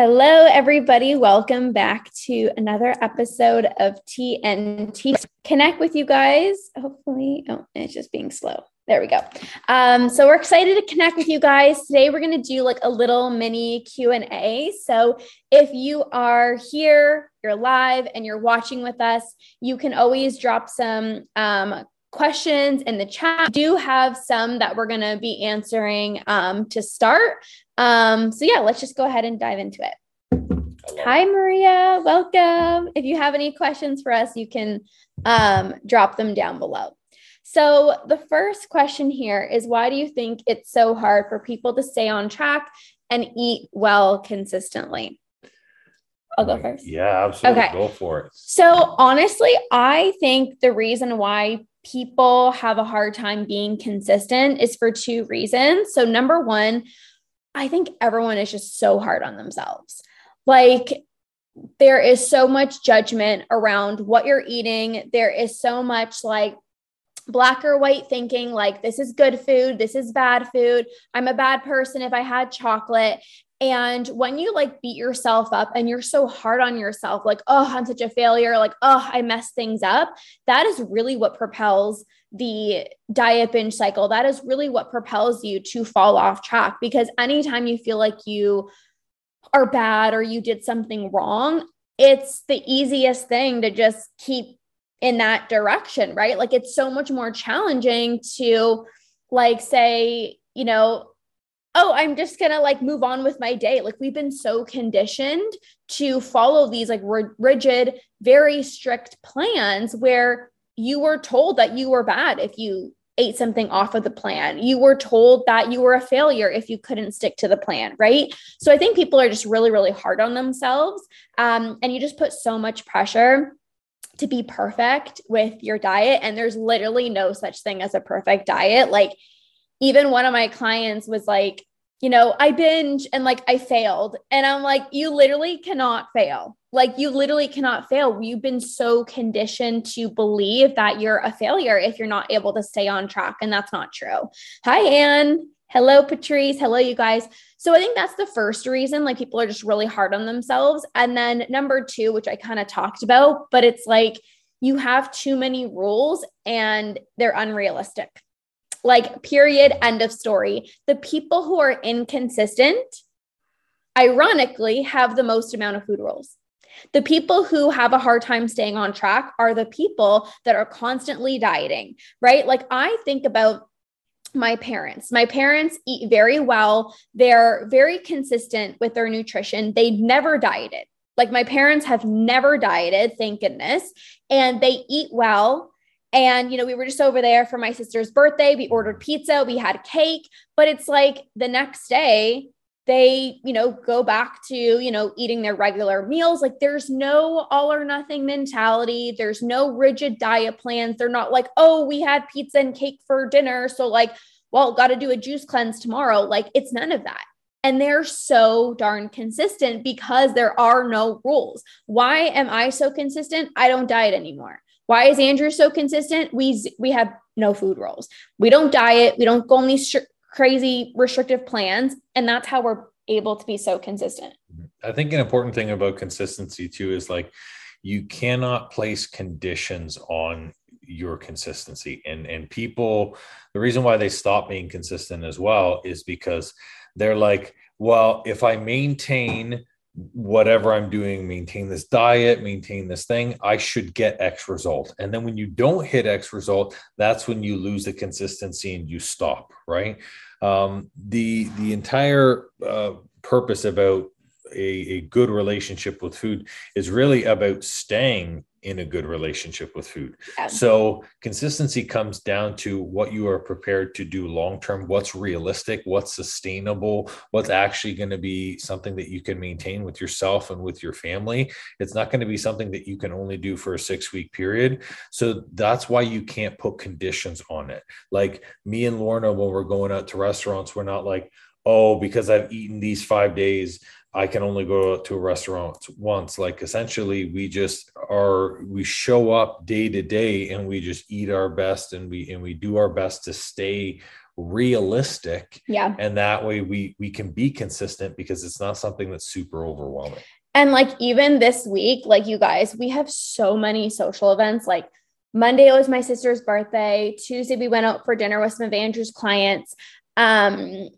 Hello, everybody. Welcome back to another episode of TNT. Connect with you guys. Hopefully, oh, it's just being slow. There we go. Um, so we're excited to connect with you guys today. We're going to do like a little mini Q and A. So if you are here, you're live, and you're watching with us, you can always drop some um, questions in the chat. We do have some that we're going to be answering um, to start. Um, so yeah, let's just go ahead and dive into it. Hi, Maria. Welcome. If you have any questions for us, you can um, drop them down below. So, the first question here is why do you think it's so hard for people to stay on track and eat well consistently? I'll go first. Yeah, absolutely. Okay. Go for it. So, honestly, I think the reason why people have a hard time being consistent is for two reasons. So, number one, I think everyone is just so hard on themselves. Like, there is so much judgment around what you're eating. There is so much like black or white thinking, like, this is good food, this is bad food. I'm a bad person if I had chocolate. And when you like beat yourself up and you're so hard on yourself, like, oh, I'm such a failure, like, oh, I messed things up, that is really what propels the diet binge cycle. That is really what propels you to fall off track because anytime you feel like you are bad or you did something wrong, it's the easiest thing to just keep in that direction, right? Like, it's so much more challenging to, like, say, you know, oh, I'm just going to like move on with my day. Like we've been so conditioned to follow these like r- rigid, very strict plans where you were told that you were bad if you ate something off of the plan. You were told that you were a failure if you couldn't stick to the plan, right? So I think people are just really, really hard on themselves. Um, and you just put so much pressure to be perfect with your diet. And there's literally no such thing as a perfect diet. Like, even one of my clients was like, you know, I binge and like I failed. And I'm like, you literally cannot fail. Like, you literally cannot fail. You've been so conditioned to believe that you're a failure if you're not able to stay on track. And that's not true. Hi, Anne. Hello, Patrice. Hello, you guys. So I think that's the first reason. Like, people are just really hard on themselves. And then number two, which I kind of talked about, but it's like you have too many rules and they're unrealistic like, period, end of story. The people who are inconsistent, ironically, have the most amount of food rules. The people who have a hard time staying on track are the people that are constantly dieting, right? Like, I think about my parents. My parents eat very well. They're very consistent with their nutrition. They never dieted. Like my parents have never dieted, thank goodness. And they eat well. And, you know, we were just over there for my sister's birthday. We ordered pizza, we had cake, but it's like the next day, they, you know, go back to, you know, eating their regular meals. Like there's no all or nothing mentality. There's no rigid diet plans. They're not like, oh, we had pizza and cake for dinner. So, like, well, got to do a juice cleanse tomorrow. Like, it's none of that. And they're so darn consistent because there are no rules. Why am I so consistent? I don't diet anymore. Why is Andrew so consistent? We we have no food rules. We don't diet. We don't go on these crazy restrictive plans, and that's how we're able to be so consistent. I think an important thing about consistency too is like you cannot place conditions on your consistency and and people the reason why they stop being consistent as well is because they're like well if i maintain whatever I'm doing, maintain this diet, maintain this thing, I should get X result. And then when you don't hit X result, that's when you lose the consistency and you stop, right? Um, the the entire uh, purpose about a, a good relationship with food is really about staying in a good relationship with food. Yeah. So consistency comes down to what you are prepared to do long term, what's realistic, what's sustainable, what's actually going to be something that you can maintain with yourself and with your family. It's not going to be something that you can only do for a 6 week period. So that's why you can't put conditions on it. Like me and Lorna when we're going out to restaurants, we're not like, "Oh, because I've eaten these 5 days, I can only go to a restaurant once. Like essentially, we just are we show up day to day and we just eat our best and we and we do our best to stay realistic. Yeah. And that way we we can be consistent because it's not something that's super overwhelming. And like even this week, like you guys, we have so many social events. Like Monday was my sister's birthday. Tuesday we went out for dinner with some of Andrew's clients. Um,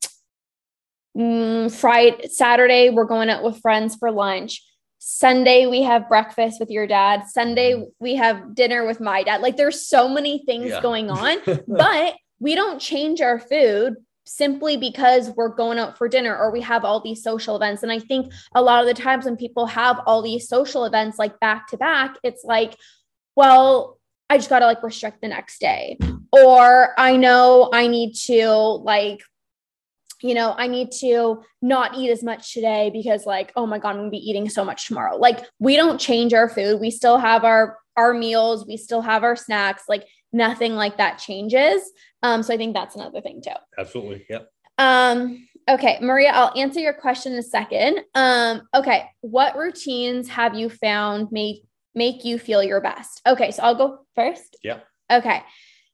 mm, Friday, Saturday, we're going out with friends for lunch. Sunday, we have breakfast with your dad. Sunday, mm-hmm. we have dinner with my dad. Like there's so many things yeah. going on, but we don't change our food simply because we're going out for dinner or we have all these social events. And I think a lot of the times when people have all these social events like back to back, it's like, well, I just got to like restrict the next day. Or I know I need to like you know, I need to not eat as much today because like, oh my God, I'm gonna be eating so much tomorrow. Like we don't change our food. We still have our our meals, we still have our snacks, like nothing like that changes. Um, so I think that's another thing too. Absolutely. Yep. Um, okay, Maria, I'll answer your question in a second. Um, okay, what routines have you found make make you feel your best? Okay, so I'll go first. Yeah. Okay.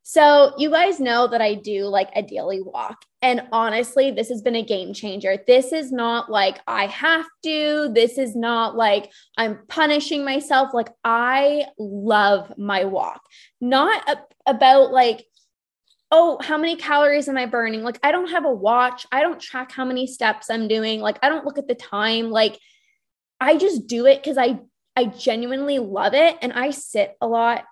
So, you guys know that I do like a daily walk. And honestly, this has been a game changer. This is not like I have to. This is not like I'm punishing myself. Like, I love my walk, not a- about like, oh, how many calories am I burning? Like, I don't have a watch. I don't track how many steps I'm doing. Like, I don't look at the time. Like, I just do it because I I genuinely love it. And I sit a lot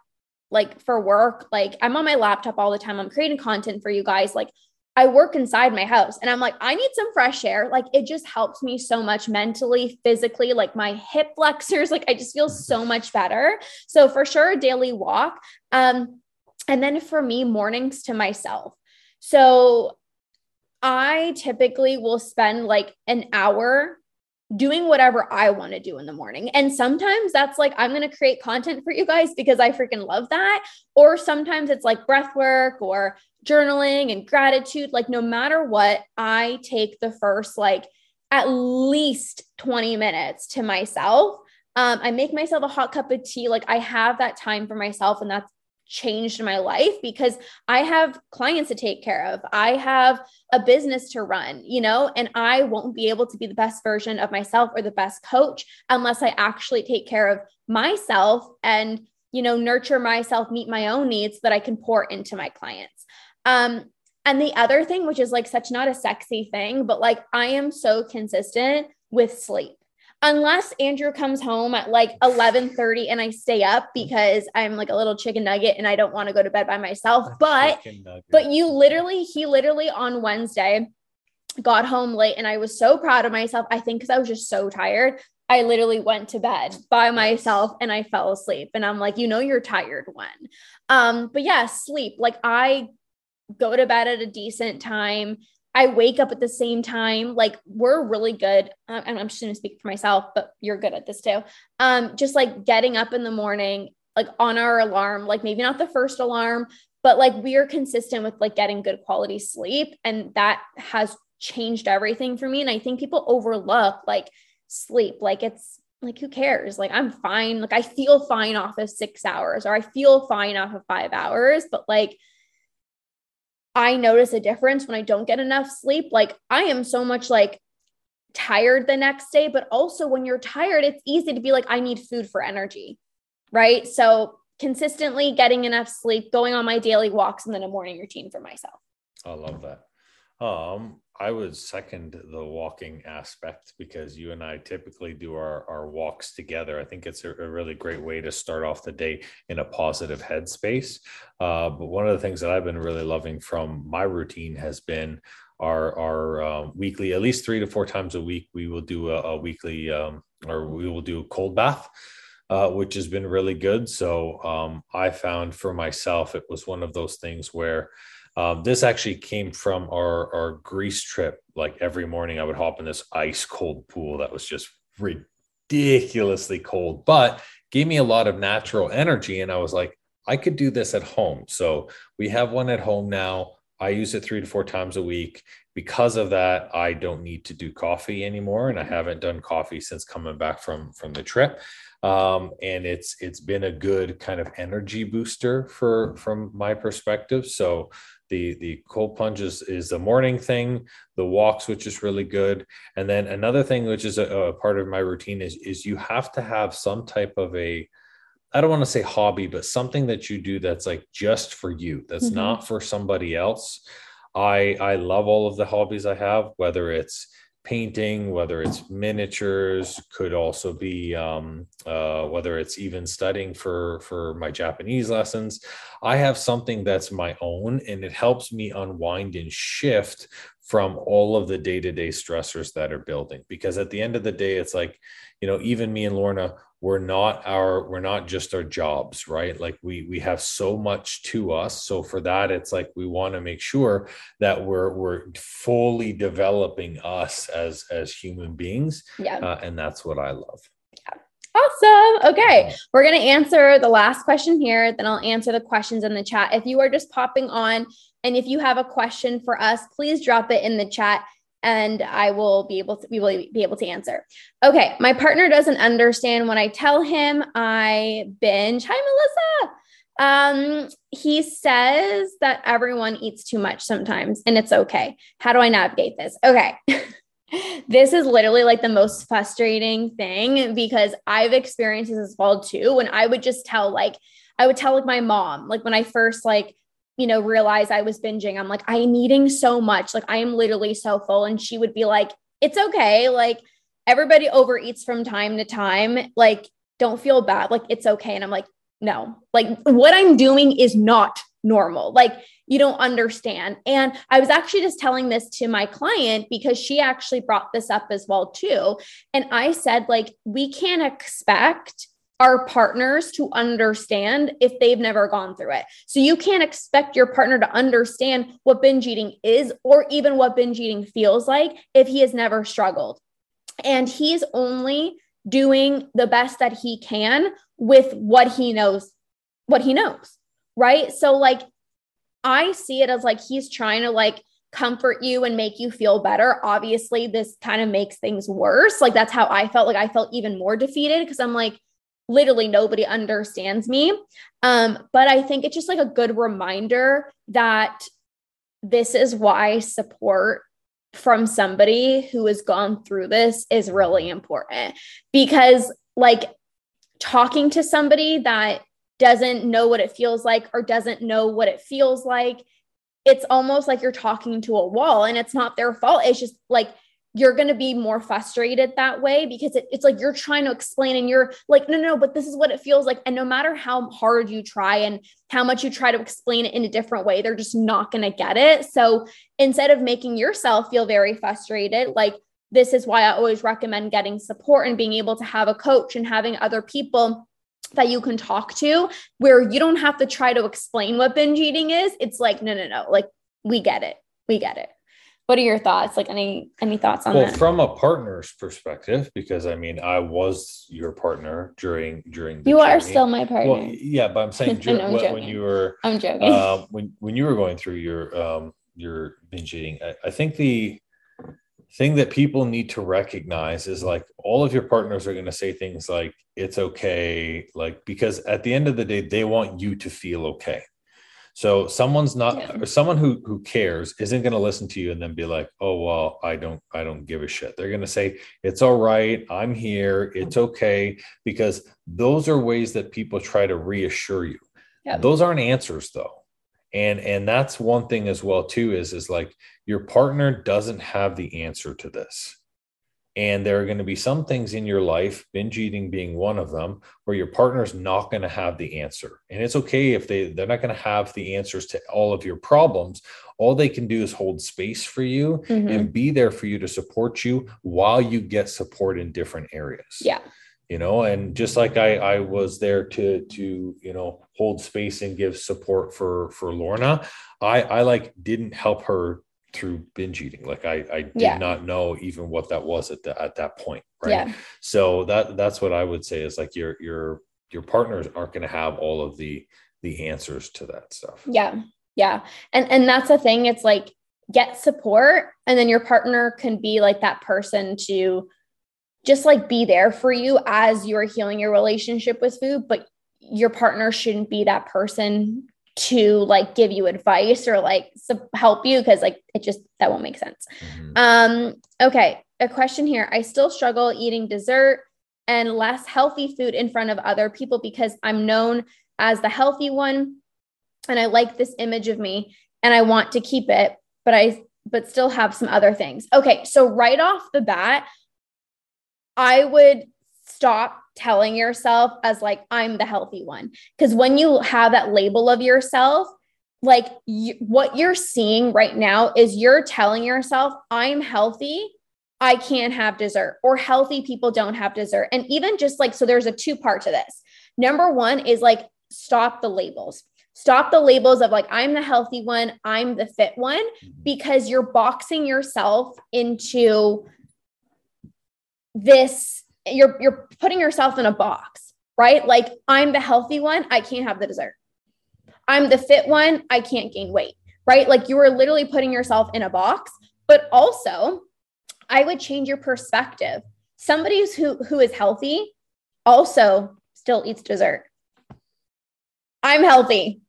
like for work, like I'm on my laptop all the time. I'm creating content for you guys. Like I work inside my house and I'm like, I need some fresh air. Like it just helps me so much mentally, physically, like my hip flexors, like I just feel so much better. So for sure, a daily walk. Um, and then for me, mornings to myself. So I typically will spend like an hour doing whatever I want to do in the morning. And sometimes that's like, I'm going to create content for you guys because I freaking love that. Or sometimes it's like breath work or journaling and gratitude. Like, no matter what, I take the first like at least 20 minutes to myself. Um, I make myself a hot cup of tea. Like, I have that time for myself, and that's changed my life because I have clients to take care of. I have a business to run, you know, and I won't be able to be the best version of myself or the best coach unless I actually take care of myself and, you know, nurture myself, meet my own needs so that I can pour into my clients. Um, and the other thing, which is like such not a sexy thing, but like I am so consistent with sleep unless Andrew comes home at like 11:30 and I stay up because I'm like a little chicken nugget and I don't want to go to bed by myself. But but you literally he literally on Wednesday got home late and I was so proud of myself. I think cuz I was just so tired. I literally went to bed by myself and I fell asleep and I'm like, you know you're tired when. Um but yeah, sleep. Like I go to bed at a decent time I wake up at the same time. Like we're really good. And I'm just going to speak for myself, but you're good at this too. Um, just like getting up in the morning, like on our alarm, like maybe not the first alarm, but like we are consistent with like getting good quality sleep. And that has changed everything for me. And I think people overlook like sleep. Like it's like, who cares? Like I'm fine. Like I feel fine off of six hours or I feel fine off of five hours, but like, I notice a difference when I don't get enough sleep. Like I am so much like tired the next day, but also when you're tired, it's easy to be like, I need food for energy. Right. So consistently getting enough sleep, going on my daily walks, and then a morning routine for myself. I love that. Um, I would second the walking aspect because you and I typically do our, our walks together. I think it's a, a really great way to start off the day in a positive headspace. Uh, but one of the things that I've been really loving from my routine has been our our uh, weekly, at least three to four times a week, we will do a, a weekly um, or we will do a cold bath. Uh, which has been really good. So um, I found for myself, it was one of those things where um, this actually came from our, our Greece trip. Like every morning, I would hop in this ice cold pool that was just ridiculously cold, but gave me a lot of natural energy. And I was like, I could do this at home. So we have one at home now. I use it three to four times a week. Because of that, I don't need to do coffee anymore, and I haven't done coffee since coming back from from the trip. Um, and it's it's been a good kind of energy booster for from my perspective. So the the cold plunges is is the morning thing the walks which is really good and then another thing which is a, a, part of my routine is is you have to have some type of a i don't want to say hobby but something that you do that's like just for you that's mm-hmm. not for somebody else i i love all of the hobbies i have whether it's painting, whether it's miniatures, could also be um, uh, whether it's even studying for for my Japanese lessons. I have something that's my own, and it helps me unwind and shift from all of the day to day stressors that are building. Because at the end of the day, it's like you know, even me and Lorna, we're not our we're not just our jobs right like we we have so much to us so for that it's like we want to make sure that we're we're fully developing us as as human beings yeah uh, and that's what i love. Awesome. Okay. We're going to answer the last question here. Then I'll answer the questions in the chat. If you are just popping on and if you have a question for us, please drop it in the chat and I will be able to we will be able to answer. Okay, my partner doesn't understand when I tell him I binge. Hi, Melissa. Um, he says that everyone eats too much sometimes, and it's okay. How do I navigate this? Okay. this is literally like the most frustrating thing because I've experienced this as well too. When I would just tell, like, I would tell like my mom, like when I first like you know, realize I was binging. I'm like, I am eating so much. Like, I am literally so full. And she would be like, it's okay. Like, everybody overeats from time to time. Like, don't feel bad. Like, it's okay. And I'm like, no, like, what I'm doing is not normal. Like, you don't understand. And I was actually just telling this to my client because she actually brought this up as well, too. And I said, like, we can't expect our partners to understand if they've never gone through it. So you can't expect your partner to understand what binge eating is or even what binge eating feels like if he has never struggled. And he's only doing the best that he can with what he knows, what he knows. Right. So, like, I see it as like he's trying to like comfort you and make you feel better. Obviously, this kind of makes things worse. Like, that's how I felt. Like, I felt even more defeated because I'm like, literally nobody understands me. Um, but I think it's just like a good reminder that this is why support from somebody who has gone through this is really important because, like, talking to somebody that doesn't know what it feels like or doesn't know what it feels like, it's almost like you're talking to a wall and it's not their fault. It's just like you're going to be more frustrated that way because it, it's like you're trying to explain and you're like, no, no, no, but this is what it feels like. And no matter how hard you try and how much you try to explain it in a different way, they're just not going to get it. So instead of making yourself feel very frustrated, like this is why I always recommend getting support and being able to have a coach and having other people that you can talk to where you don't have to try to explain what binge eating is. It's like, no, no, no, like we get it. We get it what are your thoughts like any any thoughts on well, that from a partner's perspective because i mean i was your partner during during you journey. are still my partner well, yeah but i'm saying dur- I'm when, when, you were i'm joking um, when when you were going through your um your binge eating I, I think the thing that people need to recognize is like all of your partners are going to say things like it's okay like because at the end of the day they want you to feel okay so someone's not yeah. or someone who who cares isn't going to listen to you and then be like, "Oh, well, I don't I don't give a shit." They're going to say, "It's all right. I'm here. It's okay." Because those are ways that people try to reassure you. Yeah. Those aren't answers though. and and that's one thing as well too is is like your partner doesn't have the answer to this and there are going to be some things in your life, binge eating being one of them, where your partner's not going to have the answer. And it's okay if they, they're not going to have the answers to all of your problems. All they can do is hold space for you mm-hmm. and be there for you to support you while you get support in different areas. Yeah. You know, and just like I, I was there to to you know hold space and give support for for Lorna, I I like didn't help her through binge eating. Like I, I did yeah. not know even what that was at the, at that point. Right. Yeah. So that that's what I would say is like your your your partners aren't going to have all of the the answers to that stuff. Yeah. Yeah. And and that's the thing. It's like get support and then your partner can be like that person to just like be there for you as you're healing your relationship with food, but your partner shouldn't be that person to like give you advice or like help you because like it just that won't make sense. Mm-hmm. Um okay, a question here. I still struggle eating dessert and less healthy food in front of other people because I'm known as the healthy one and I like this image of me and I want to keep it, but I but still have some other things. Okay, so right off the bat, I would stop telling yourself as like i'm the healthy one. Because when you have that label of yourself like you, what you're seeing right now is you're telling yourself i'm healthy i can't have dessert or healthy people don't have dessert. And even just like so there's a two part to this. Number one is like stop the labels. Stop the labels of like i'm the healthy one i'm the fit one mm-hmm. because you're boxing yourself into this you're you're putting yourself in a box, right? Like I'm the healthy one, I can't have the dessert. I'm the fit one, I can't gain weight, right? Like you are literally putting yourself in a box, but also I would change your perspective. Somebody who who is healthy also still eats dessert. I'm healthy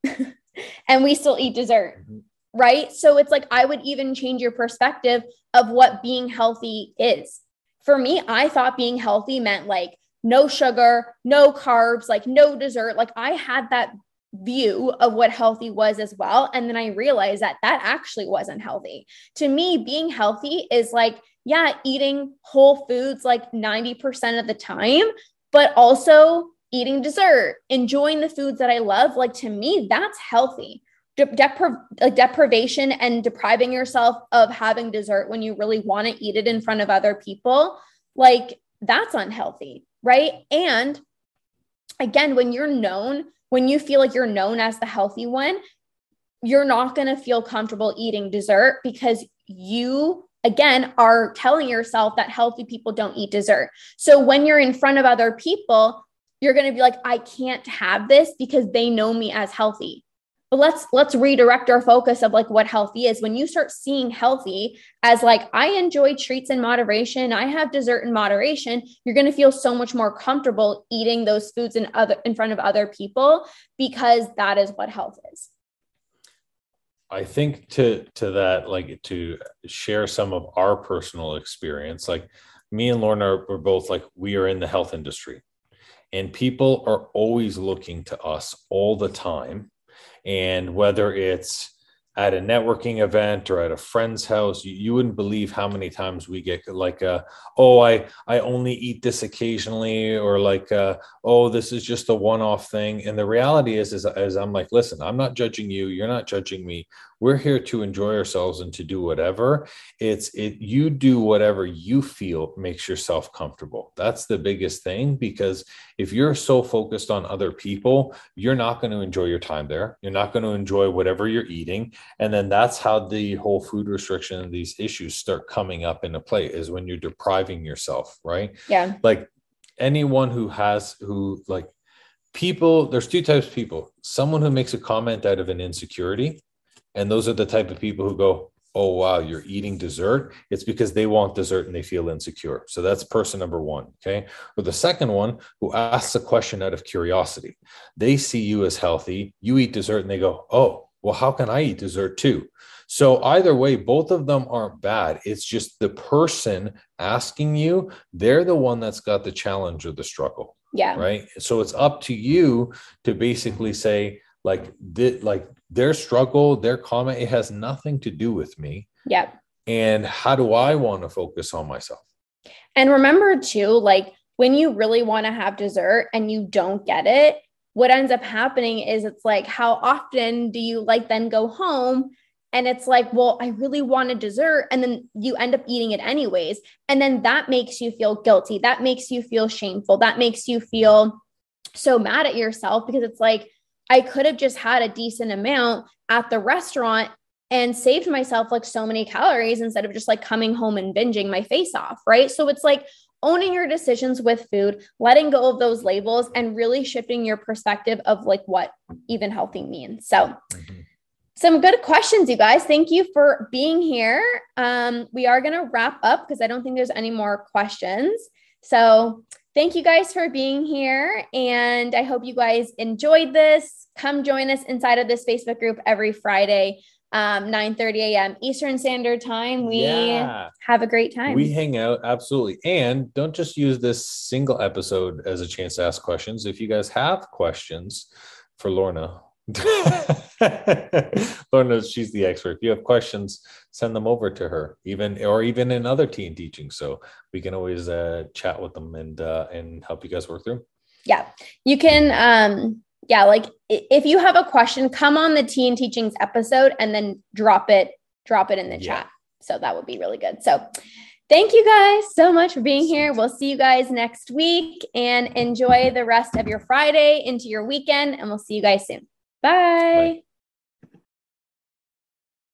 and we still eat dessert. Right? So it's like I would even change your perspective of what being healthy is for me, I thought being healthy meant like no sugar, no carbs, like no dessert. Like I had that view of what healthy was as well. And then I realized that that actually wasn't healthy. To me, being healthy is like, yeah, eating whole foods like 90% of the time, but also eating dessert, enjoying the foods that I love. Like to me, that's healthy de- depri- like deprivation and depriving yourself of having dessert when you really want to eat it in front of other people, like that's unhealthy, right? And again, when you're known, when you feel like you're known as the healthy one, you're not going to feel comfortable eating dessert because you again are telling yourself that healthy people don't eat dessert. So when you're in front of other people, you're going to be like I can't have this because they know me as healthy but let's let's redirect our focus of like what healthy is. When you start seeing healthy as like i enjoy treats in moderation i have dessert in moderation you're going to feel so much more comfortable eating those foods in other in front of other people because that is what health is. I think to to that like to share some of our personal experience like me and lorna are both like we are in the health industry. And people are always looking to us all the time and whether it's at a networking event or at a friend's house you, you wouldn't believe how many times we get like uh, oh i i only eat this occasionally or like uh, oh this is just a one-off thing. And the reality is is, is i'm like listen i'm not judging you. You're not judging me we're here to enjoy ourselves and to do whatever. It's it you do whatever you feel makes yourself comfortable. That's the biggest thing because if you're so focused on other people you're not going to enjoy your time there. You're not going to enjoy whatever you're eating. And then that's how the whole food restriction and these issues start coming up into play is when you're depriving yourself right? Yeah. Like anyone who has who like people there's two types of people. Someone who makes a comment out of an insecurity and those are the type of people who go, oh, wow, you're eating dessert. It's because they want dessert and they feel insecure. So that's person number one. Okay. Or the second one who asks a question out of curiosity. They see you as healthy, you eat dessert, and they go, oh, well, how can I eat dessert too? So either way, both of them aren't bad. It's just the person asking you, they're the one that's got the challenge or the struggle. Yeah. Right. So it's up to you to basically say, like, did like their struggle, their comment, it has nothing to do with me. Yep. And how do I want to focus on myself? And remember too, like when you really want to have dessert and you don't get it, what ends up happening is it's like, how often do you like then go home? And it's like, well, I really want a dessert. And then you end up eating it anyways. And then that makes you feel guilty. That makes you feel shameful. That makes you feel so mad at yourself because it's like, I could have just had a decent amount at the restaurant and saved myself like so many calories instead of just like coming home and binging my face off. Right. So it's like owning your decisions with food, letting go of those labels, and really shifting your perspective of like what even healthy means. So, mm-hmm. some good questions, you guys. Thank you for being here. Um, we are going to wrap up because I don't think there's any more questions. So, thank you guys for being here. And I hope you guys enjoyed this. Come join us inside of this Facebook group every Friday um, 9 30 a.m. Eastern Standard Time. We yeah. have a great time. We hang out, absolutely. And don't just use this single episode as a chance to ask questions. If you guys have questions for Lorna, Lorna, she's the expert. If you have questions, send them over to her, even or even in other teen teaching. So we can always uh, chat with them and uh, and help you guys work through. Yeah, you can um, yeah, like if you have a question, come on the teen teachings episode and then drop it, drop it in the yeah. chat. So that would be really good. So thank you guys so much for being here. We'll see you guys next week and enjoy the rest of your Friday into your weekend. And we'll see you guys soon. Bye. Bye.